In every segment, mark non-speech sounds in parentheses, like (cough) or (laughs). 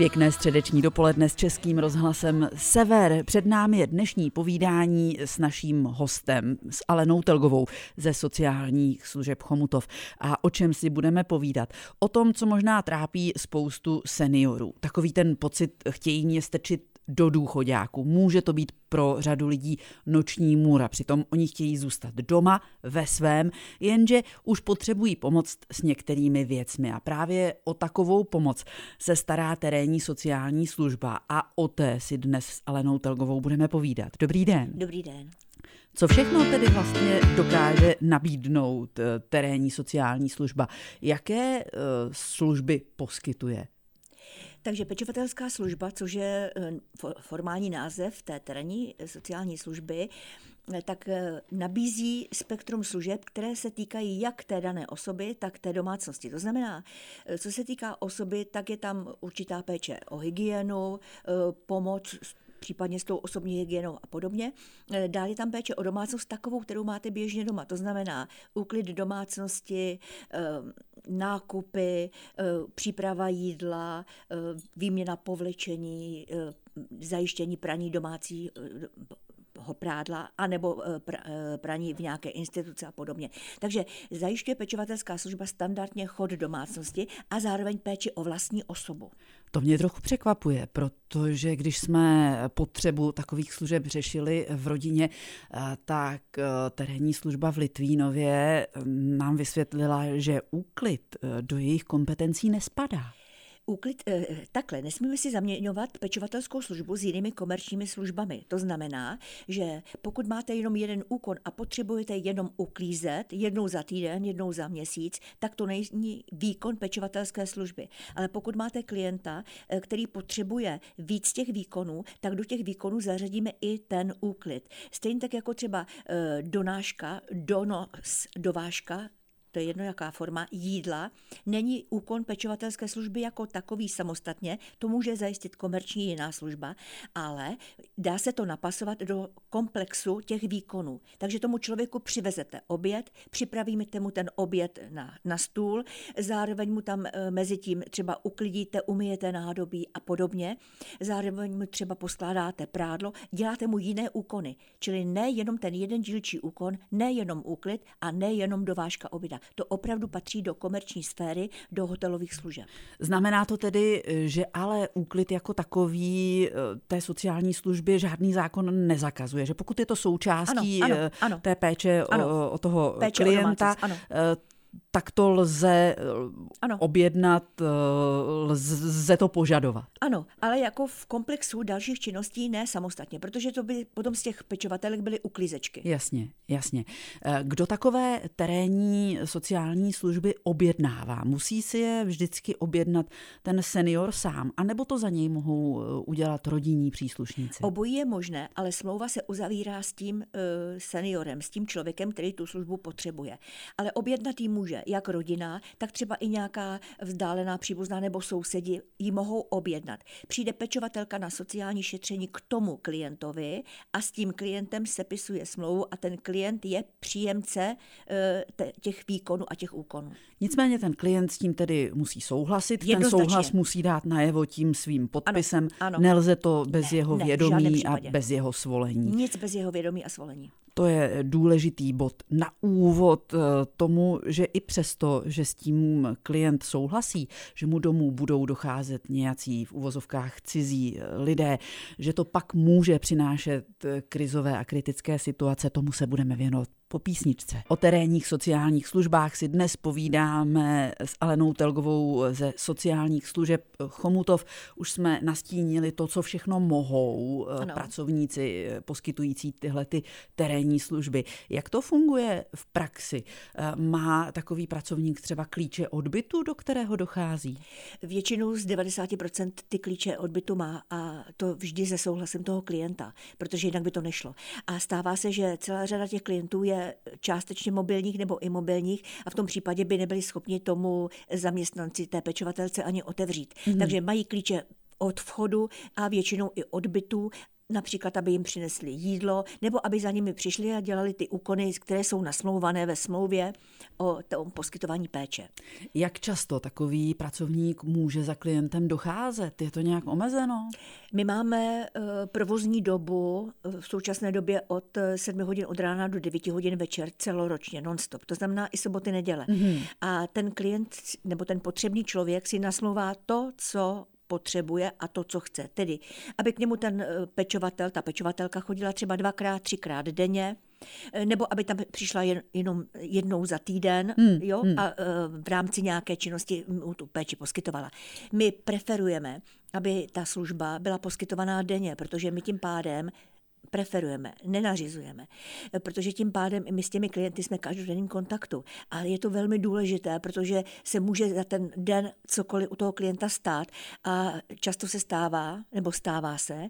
Pěkné středeční dopoledne s Českým rozhlasem Sever. Před námi je dnešní povídání s naším hostem, s Alenou Telgovou ze sociálních služeb Chomutov. A o čem si budeme povídat? O tom, co možná trápí spoustu seniorů. Takový ten pocit chtějí strčit do důchodáku. Může to být pro řadu lidí noční můra, přitom oni chtějí zůstat doma ve svém, jenže už potřebují pomoc s některými věcmi a právě o takovou pomoc se stará terénní sociální služba a o té si dnes s Alenou Telgovou budeme povídat. Dobrý den. Dobrý den. Co všechno tedy vlastně dokáže nabídnout eh, terénní sociální služba? Jaké eh, služby poskytuje? Takže pečovatelská služba, což je eh, formální název té terénní eh, sociální služby, eh, tak nabízí spektrum služeb, které se týkají jak té dané osoby, tak té domácnosti. To znamená, co se týká osoby, tak je tam určitá péče o hygienu, pomoc případně s tou osobní hygienou a podobně. Eh, dál je tam péče o domácnost takovou, kterou máte běžně doma. To znamená úklid domácnosti, eh, nákupy, eh, příprava jídla, výměna povlečení, zajištění praní domácí ho prádla, anebo praní v nějaké instituci a podobně. Takže zajišťuje pečovatelská služba standardně chod domácnosti a zároveň péči o vlastní osobu. To mě trochu překvapuje, protože když jsme potřebu takových služeb řešili v rodině, eh, tak eh, terénní služba v Litvínově eh, nám vysvětlila, že úklid do jejich kompetencí nespadá. Úklid, eh, takhle, nesmíme si zaměňovat pečovatelskou službu s jinými komerčními službami. To znamená, že pokud máte jenom jeden úkon a potřebujete jenom uklízet jednou za týden, jednou za měsíc, tak to není výkon pečovatelské služby. Ale pokud máte klienta, eh, který potřebuje víc těch výkonů, tak do těch výkonů zařadíme i ten úklid. Stejně tak jako třeba eh, donáška, donos, dovážka, to je jedno jaká forma, jídla, není úkon pečovatelské služby jako takový samostatně, to může zajistit komerční jiná služba, ale dá se to napasovat do komplexu těch výkonů. Takže tomu člověku přivezete oběd, připravíme mu ten oběd na, na stůl, zároveň mu tam e, mezi tím třeba uklidíte, umyjete nádobí a podobně, zároveň mu třeba poskládáte prádlo, děláte mu jiné úkony, čili ne jenom ten jeden dílčí úkon, ne jenom úklid a ne jenom dovážka oběda. To opravdu patří do komerční sféry, do hotelových služeb. Znamená to tedy, že ale úklid jako takový eh, té sociální služby žádný zákon nezakazuje, že pokud je to součástí ano, ano, eh, ano. té péče ano. O, o toho péče klienta, o ano eh, tak to lze eh, ano. objednat, eh, lze to požadovat. Ano, ale jako v komplexu dalších činností ne samostatně, protože to by potom z těch pečovatelek byly uklízečky. Jasně, jasně. Eh, kdo takové terénní sociální služby objednává? Musí si je vždycky objednat ten senior sám, anebo to za něj mohou udělat rodinní příslušníci? Obojí je možné, ale smlouva se uzavírá s tím seniorem, s tím člověkem, který tu službu potřebuje. Ale objednat jí může jak rodina, tak třeba i nějaká vzdálená příbuzná nebo sousedi ji mohou objednat. Přijde pečovatelka na sociální šetření k tomu klientovi a s tím klientem sepisuje smlouvu a ten klient je příjemce eh, těch výkonů a těch úkonů. Nicméně ten klient s tím tedy musí souhlasit, ten souhlas musí dát najevo tím svým podpisem. Ano, ano. Nelze to bez ne, jeho ne, vědomí a bez jeho svolení. Nic bez jeho vědomí a svolení. To je důležitý bod. Na úvod eh, tomu, že i přesto, že s tím klient souhlasí, že mu domů budou docházet nějací v uvozovkách cizí eh, lidé, že to pak může přinášet eh, krizové a kritické situace, tomu se budeme věnovat po písničce. O terénních sociálních službách si dnes povídáme s Alenou Telgovou ze sociálních služeb Chomutov. Už jsme nastínili to, co všechno mohou eh, ano. pracovníci eh, poskytující tyhle ty terénní služby. Jak to funguje v praxi? Eh, má takový pracovník třeba klíče odbytu, do kterého dochází? Většinou z 90% ty klíče odbytu má a to vždy se souhlasem toho klienta, protože jinak by to nešlo. A stává se, že celá řada těch klientů je částečně mobilních nebo imobilních a v tom případě by nebyli schopni tomu zaměstnanci té pečovatelce ani otevřít. Mm-hmm. Takže mají klíče od vchodu a většinou i odbytu například, aby jim přinesli jídlo, nebo aby za nimi přišli a dělali ty úkony, které jsou nasmlouvané ve smlouvě o tom poskytování péče. Jak často takový pracovník může za klientem docházet? Je to nějak omezeno? My máme uh, provozní dobu v současné době od 7 hodin od rána do 9 hodin večer celoročně, non-stop. To znamená i soboty, neděle. Mm-hmm. A ten klient nebo ten potřebný člověk si nasmlouvá to, co potřebuje a to, co chce. Tedy, aby k němu ten eh, pečovatel, ta pečovatelka chodila třeba dvakrát, třikrát denně, eh, nebo aby tam přišla jen, jenom jednou za týden hmm, jo, hmm. a eh, v rámci nějaké činnosti mu tu péči poskytovala. My preferujeme, aby ta služba byla poskytovaná denně, protože my tím pádem preferujeme, nenařizujeme, protože tím pádem i my s těmi klienty jsme každodenním kontaktu. Ale je to velmi důležité, protože se může za ten den cokoliv u toho klienta stát a často se stává, nebo stává se,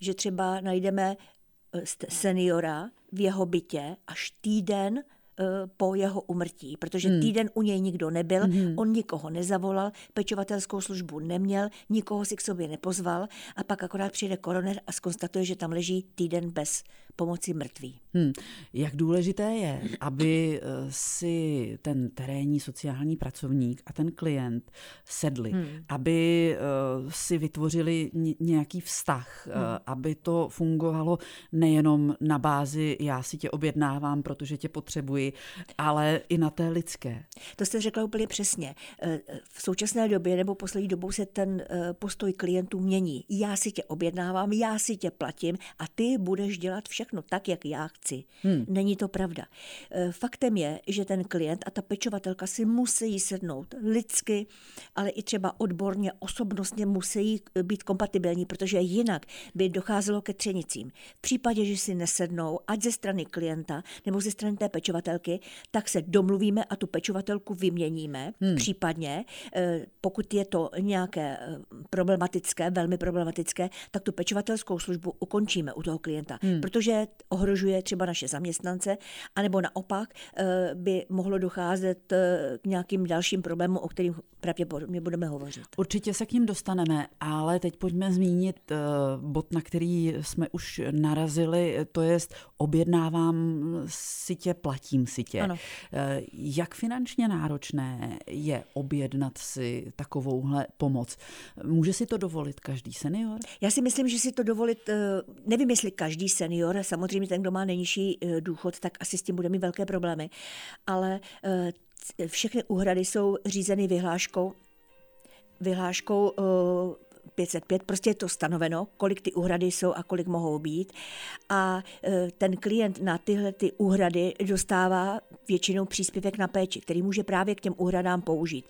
že třeba najdeme eh, seniora v jeho bytě až týden po jeho umrtí, protože hmm. týden u něj nikdo nebyl, hmm. on nikoho nezavolal, pečovatelskou službu neměl, nikoho si k sobě nepozval a pak akorát přijde koroner a skonstatuje, že tam leží týden bez pomoci mrtví. Hmm. Jak důležité je, aby eh, si ten terénní sociální pracovník a ten klient sedli, hmm. aby eh, si vytvořili nějaký vztah, hmm. aby to fungovalo nejenom na bázi já si tě objednávám, protože tě potřebuji, ale i na té lidské. To jste řekla úplně přesně. V současné době nebo poslední dobou se ten postoj klientů mění. Já si tě objednávám, já si tě platím a ty budeš dělat všechno tak, jak já chci. Hmm. Není to pravda. Faktem je, že ten klient a ta pečovatelka si musí sednout lidsky, ale i třeba odborně, osobnostně musí být kompatibilní, protože jinak by docházelo ke třenicím. V případě, že si nesednou, ať ze strany klienta nebo ze strany té pečovatelky, tak se domluvíme a tu pečovatelku vyměníme. Hmm. Případně, eh, pokud je to nějaké eh, problematické, velmi problematické, tak tu pečovatelskou službu ukončíme u toho klienta, hmm. protože ohrožuje třeba naše zaměstnance, anebo naopak eh, by mohlo docházet k nějakým dalším problémům, o kterých pravděpodobně budeme hovořit. Určitě se k ním dostaneme, ale teď pojďme zmínit bod, na který jsme už narazili, to je objednávám si tě, platím si tě. Ano. Jak finančně náročné je objednat si takovouhle pomoc? Může si to dovolit každý senior? Já si myslím, že si to dovolit, eh, nevím, jestli každý senior, samozřejmě ten, kdo má nejnižší eh, důchod, tak asi s tím bude mít velké problémy, ale eh, všechny úhrady jsou řízeny vyhláškou vyhláškou 505, prostě je to stanoveno, kolik ty úhrady jsou a kolik mohou být. A e, ten klient na tyhle ty úhrady dostává většinou příspěvek na péči, který může právě k těm úhradám použít.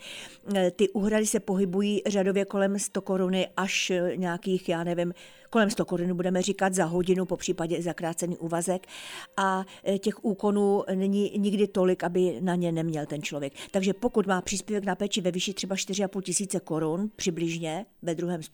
E, ty úhrady se pohybují řadově kolem 100 koruny až e, nějakých, já nevím, kolem 100 korun budeme říkat za hodinu, po případě za krácený úvazek a těch úkonů není nikdy tolik, aby na ně neměl ten člověk. Takže pokud má příspěvek na péči ve výši třeba 4,5 tisíce korun přibližně ve druhém stupni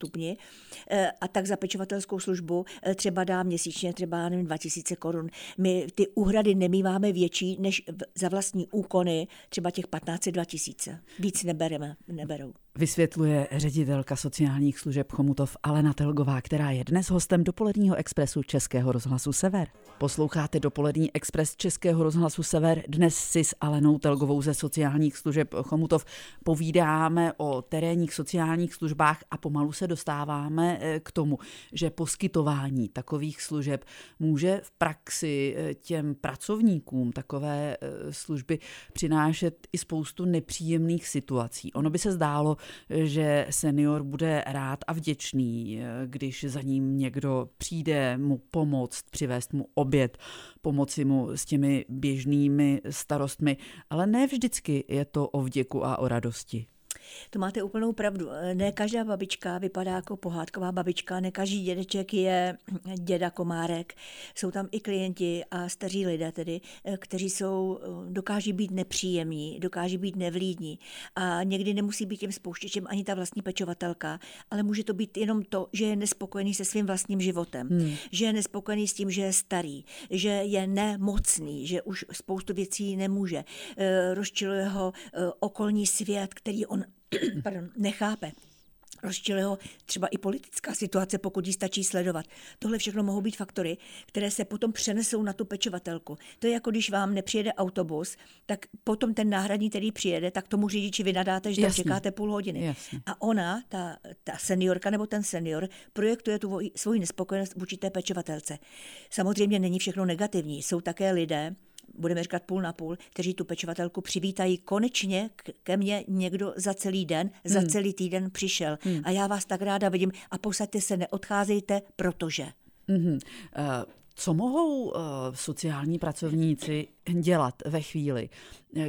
e, a tak za pečovatelskou službu e, třeba dá měsíčně třeba nevím, 2 tisíce korun. My ty úhrady nemýváme větší než za vlastní úkony třeba těch 15-2 tisíce. Víc nebereme, neberou. Vysvětluje ředitelka sociálních služeb Chomutov Alena Telgová, která je dnes hostem dopoledního expresu Českého rozhlasu Sever. Posloucháte dopolední expres Českého rozhlasu Sever. Dnes si s Alenou Telgovou ze sociálních služeb Chomutov povídáme o terénních sociálních službách a pomalu se dostáváme eh, k tomu, že poskytování takových služeb může v praxi eh, těm pracovníkům takové eh, služby přinášet i spoustu nepříjemných situací. Ono by se zdálo, že senior bude rád a vděčný, když za ním někdo přijde mu pomoct, přivést mu oběd, pomoci mu s těmi běžnými starostmi, ale ne vždycky je to o vděku a o radosti. To máte úplnou pravdu. Ne každá babička vypadá jako pohádková babička, ne každý dědeček je (clears throat) děda komárek. Jsou tam i klienti a staří lidé tedy, kteří jsou, dokáží být nepříjemní, dokáží být nevlídní a někdy nemusí být tím spouštěčem ani ta vlastní pečovatelka, ale může to být jenom to, že je nespokojený se svým vlastním životem, hmm. že je nespokojený s tím, že je starý, že je nemocný, že už spoustu věcí nemůže. Eh, rozčiluje ho eh, okolní svět, který on (clears throat) pardon, nechápe. Rozčili ho třeba i politická situace, pokud ji stačí sledovat. Tohle všechno mohou být faktory, které se potom přenesou na tu pečovatelku. To je jako když vám nepřijede autobus, tak potom ten náhradní, který přijede, tak tomu řidiči vynadáte, že tam čekáte půl hodiny. Jasně. A ona, ta, ta seniorka nebo ten senior, projektuje tu svoji nespokojenost vůči té pečovatelce. Samozřejmě není všechno negativní. Jsou také lidé, budeme říkat půl na půl, kteří tu pečovatelku přivítají. Konečně ke mně někdo za celý den, hmm. za celý týden přišel. Hmm. A já vás tak ráda vidím a posaďte se, neodcházejte, protože. Mm-hmm. Uh... Co mohou uh, sociální pracovníci dělat ve chvíli,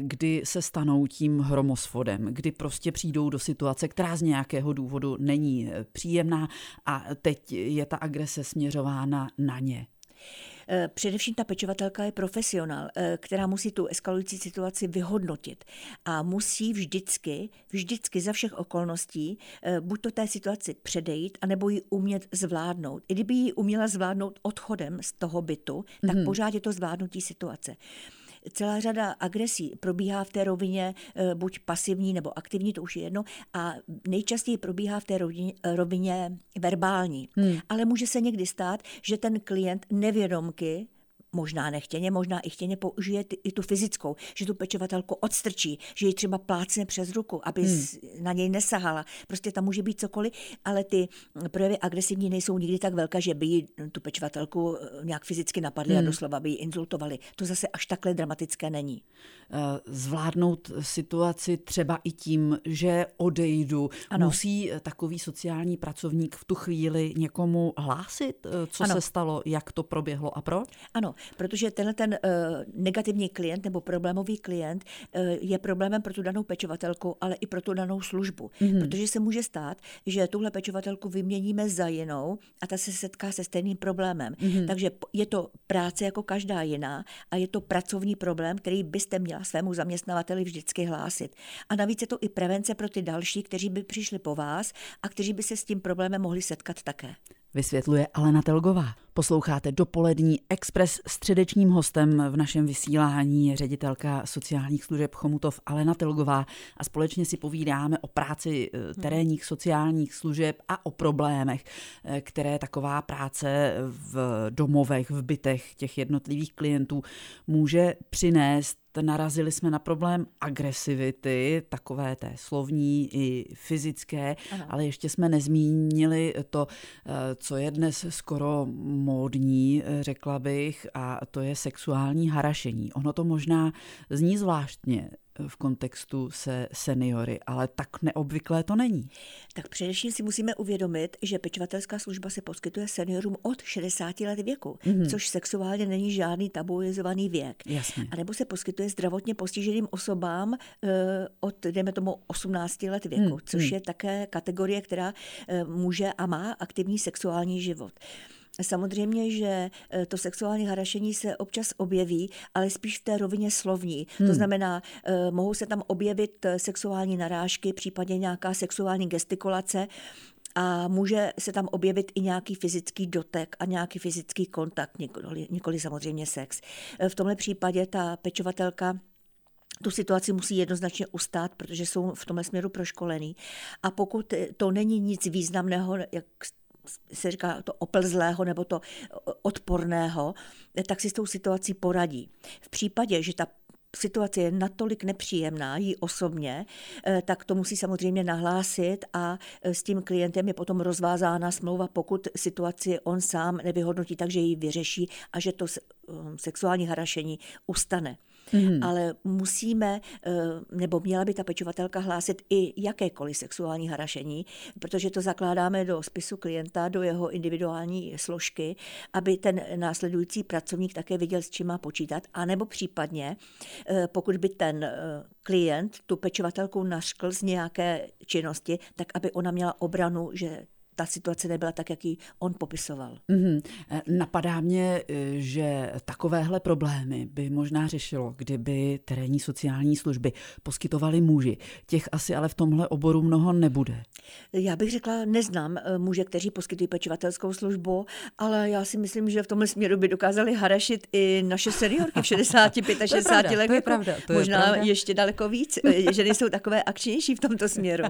kdy se stanou tím hromosvodem, kdy prostě přijdou do situace, která z nějakého důvodu není příjemná a teď je ta agrese směřována na ně? Eh, především ta pečovatelka je profesionál, eh, která musí tu eskalující situaci vyhodnotit a musí vždycky, vždycky za všech okolností eh, buď to té situaci předejít, anebo ji umět zvládnout. I kdyby ji uměla zvládnout odchodem z toho bytu, tak mm-hmm. pořád je to zvládnutí situace celá řada agresí probíhá v té rovině eh, buď pasivní nebo aktivní, to už je jedno, a nejčastěji probíhá v té rovině, rovině verbální. Hmm. Ale může se někdy stát, že ten klient nevědomky možná nechtěně, možná i chtěně použije ty, i tu fyzickou, že tu pečovatelku odstrčí, že ji třeba plácne přes ruku, aby hmm. na něj nesahala. Prostě tam může být cokoliv, ale ty projevy agresivní nejsou nikdy tak velké, že by ji, tu pečovatelku eh, nějak fyzicky napadly hmm. a doslova by ji insultovali. To zase až takhle dramatické není. Eh, zvládnout situaci třeba i tím, že odejdu. Ano. Musí takový sociální pracovník v tu chvíli někomu hlásit, eh, co ano. se stalo, jak to proběhlo a proč? Ano, protože tenhle ten uh, negativní klient nebo problémový klient uh, je problémem pro tu danou pečovatelku, ale i pro tu danou službu. Mm-hmm. Protože se může stát, že tuhle pečovatelku vyměníme za jinou a ta se setká se stejným problémem. Mm-hmm. Takže je to práce jako každá jiná a je to pracovní problém, který byste měla svému zaměstnavateli vždycky hlásit. A navíc je to i prevence pro ty další, kteří by přišli po vás a kteří by se s tím problémem mohli setkat také. Vysvětluje Alena Telgová. Posloucháte dopolední Express. Středečním hostem v našem vysílání je ředitelka sociálních služeb Chomutov Alena Telgová a společně si povídáme o práci eh, terénních sociálních služeb a o problémech, eh, které taková práce v domovech, v bytech těch jednotlivých klientů může přinést. Narazili jsme na problém agresivity, takové té slovní i fyzické, ano. ale ještě jsme nezmínili to, eh, co je dnes skoro módní, eh, řekla bych, a to je sexuální harašení. Ono to možná zní zvláštně, v kontextu se seniory, ale tak neobvyklé to není. Tak především si musíme uvědomit, že pečovatelská služba se poskytuje seniorům od 60 let věku, mm-hmm. což sexuálně není žádný tabuizovaný věk. Jasně. A nebo se poskytuje zdravotně postiženým osobám uh, od, dejme tomu, 18 let věku, mm-hmm. což je také kategorie, která uh, může a má aktivní sexuální život. Samozřejmě, že e, to sexuální harašení se občas objeví, ale spíš v té rovině slovní. Hmm. To znamená, e, mohou se tam objevit e, sexuální narážky, případně nějaká sexuální gestikulace, a může se tam objevit i nějaký fyzický dotek a nějaký fyzický kontakt, nikoli, nikoli samozřejmě sex. V tomhle případě ta pečovatelka tu situaci musí jednoznačně ustát, protože jsou v tomhle směru proškolení. A pokud to není nic významného, jak se říká to oplzlého nebo to odporného, tak si s tou situací poradí. V případě, že ta situace je natolik nepříjemná jí osobně, eh, tak to musí samozřejmě nahlásit a eh, s tím klientem je potom rozvázána smlouva, pokud situaci on sám nevyhodnotí, takže ji vyřeší a že to eh, sexuální harašení ustane mm. ale musíme, eh, nebo měla by ta pečovatelka hlásit i jakékoliv sexuální harašení, protože to zakládáme do spisu klienta, do jeho individuální složky, aby ten následující pracovník také věděl, s čím má počítat, anebo případně, eh, pokud by ten eh, klient tu pečovatelku naškl z nějaké činnosti, tak aby ona měla obranu, že ta situace nebyla tak, jak ji on popisoval. Mm-hmm. Napadá mě, že takovéhle problémy by možná řešilo, kdyby terénní sociální služby poskytovali muži. Těch asi ale v tomhle oboru mnoho nebude. Já bych řekla, neznám muže, kteří poskytují pečovatelskou službu, ale já si myslím, že v tomhle směru by dokázali harašit i naše seniorky v (laughs) 65 a 60 letech. To je pravda. To je možná pravda. ještě daleko víc. Ženy jsou takové akčnější v tomto směru.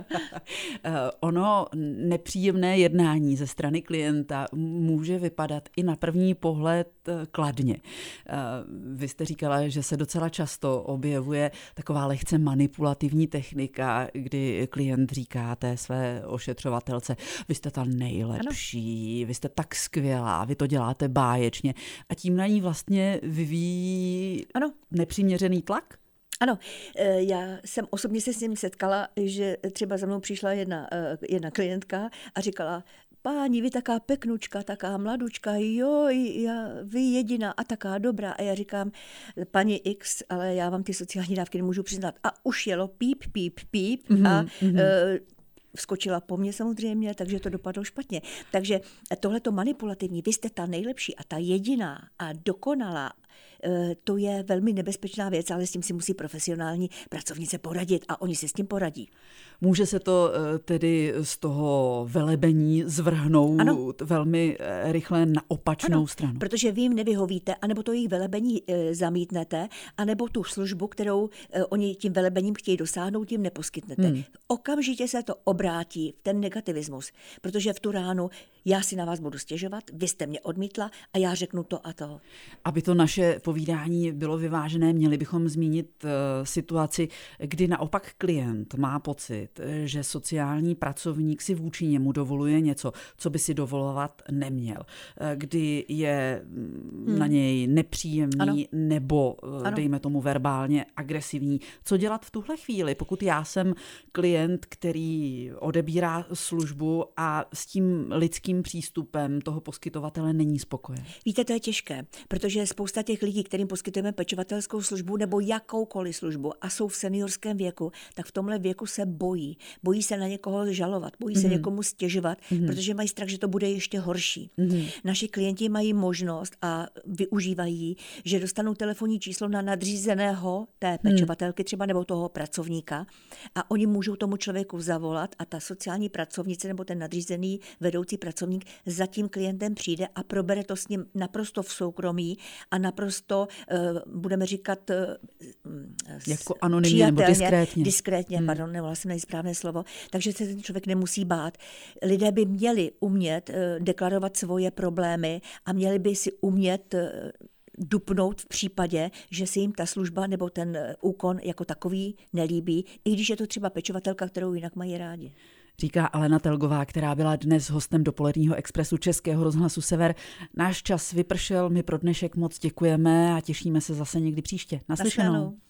(laughs) ono nepříjemné jednání ze strany klienta může vypadat i na první pohled eh, kladně. Eh, vy jste říkala, že se docela často objevuje taková lehce manipulativní technika, kdy klient říká té své ošetřovatelce, vy jste ta nejlepší, ano. vy jste tak skvělá, vy to děláte báječně a tím na ní vlastně vyvíjí ano. nepřiměřený tlak? Ano, eh, já jsem osobně se s ním setkala, že třeba za mnou přišla jedna, eh, jedna klientka a říkala, páni, vy taká peknučka, taká mladučka, jo, já, vy jediná a taká dobrá. A já říkám, paní X, ale já vám ty sociální dávky nemůžu přiznat. A už jelo píp, píp, píp mm-hmm, a mm-hmm. Uh, vskočila po mně samozřejmě, takže to dopadlo špatně. Takže tohleto manipulativní, vy jste ta nejlepší a ta jediná a dokonalá Eh, to je velmi nebezpečná věc, ale s tím si musí profesionální pracovnice poradit a oni se s tím poradí. Může se to eh, tedy z toho velebení zvrhnout ano. velmi eh, rychle na opačnou ano, stranu. Protože vy jim nevyhovíte, anebo to jejich velebení zamítnete, anebo tu službu, kterou oni tím velebením chtějí dosáhnout, jim neposkytnete. Hmm. Okamžitě se to obrátí v ten negativismus, protože v tu ránu já si na vás budu stěžovat, vy jste mě odmítla a já řeknu to a to. Aby to naše povídání bylo vyvážené, měli bychom zmínit uh, situaci, kdy naopak klient má pocit, že sociální pracovník si vůči němu dovoluje něco, co by si dovolovat neměl, eh, kdy je mm, hmm. na něj nepříjemný ano. nebo, eh, ano. dejme tomu, verbálně agresivní. Co dělat v tuhle chvíli, pokud já jsem klient, který odebírá službu a s tím lidským přístupem toho poskytovatele není spokojen? Víte, to je těžké, protože spousta těch lidí, kterým poskytujeme pečovatelskou službu nebo jakoukoliv službu a jsou v seniorském věku, tak v tomhle věku se bojí. Bojí se na někoho žalovat, bojí mm-hmm. se mhm. někomu stěžovat, mm-hmm. protože mají strach, že to bude ještě horší. Mm-hmm. Naši klienti mají možnost a využívají, že dostanou telefonní číslo na nadřízeného té mhm. pečovatelky třeba nebo toho pracovníka a oni můžou tomu člověku zavolat a ta sociální pracovnice nebo ten nadřízený vedoucí pracovník za tím klientem přijde a probere to s ním naprosto v soukromí a naprosto naprosto, eh, budeme říkat, eh, jako anonymně nebo diskrétně. Diskrétně, hmm. pardon, nevolala jsem správné slovo. Takže se ten člověk nemusí bát. Lidé by měli umět eh, deklarovat svoje problémy a měli by si umět dupnout v případě, že se jim ta služba nebo ten úkon jako takový nelíbí, i když je to třeba pečovatelka, kterou jinak mají rádi říká Alena Telgová, která byla dnes hostem dopoledního expresu Českého rozhlasu Sever. Náš čas vypršel, my pro dnešek moc děkujeme a těšíme se zase někdy příště. Naslyšenou. Naslyšenou.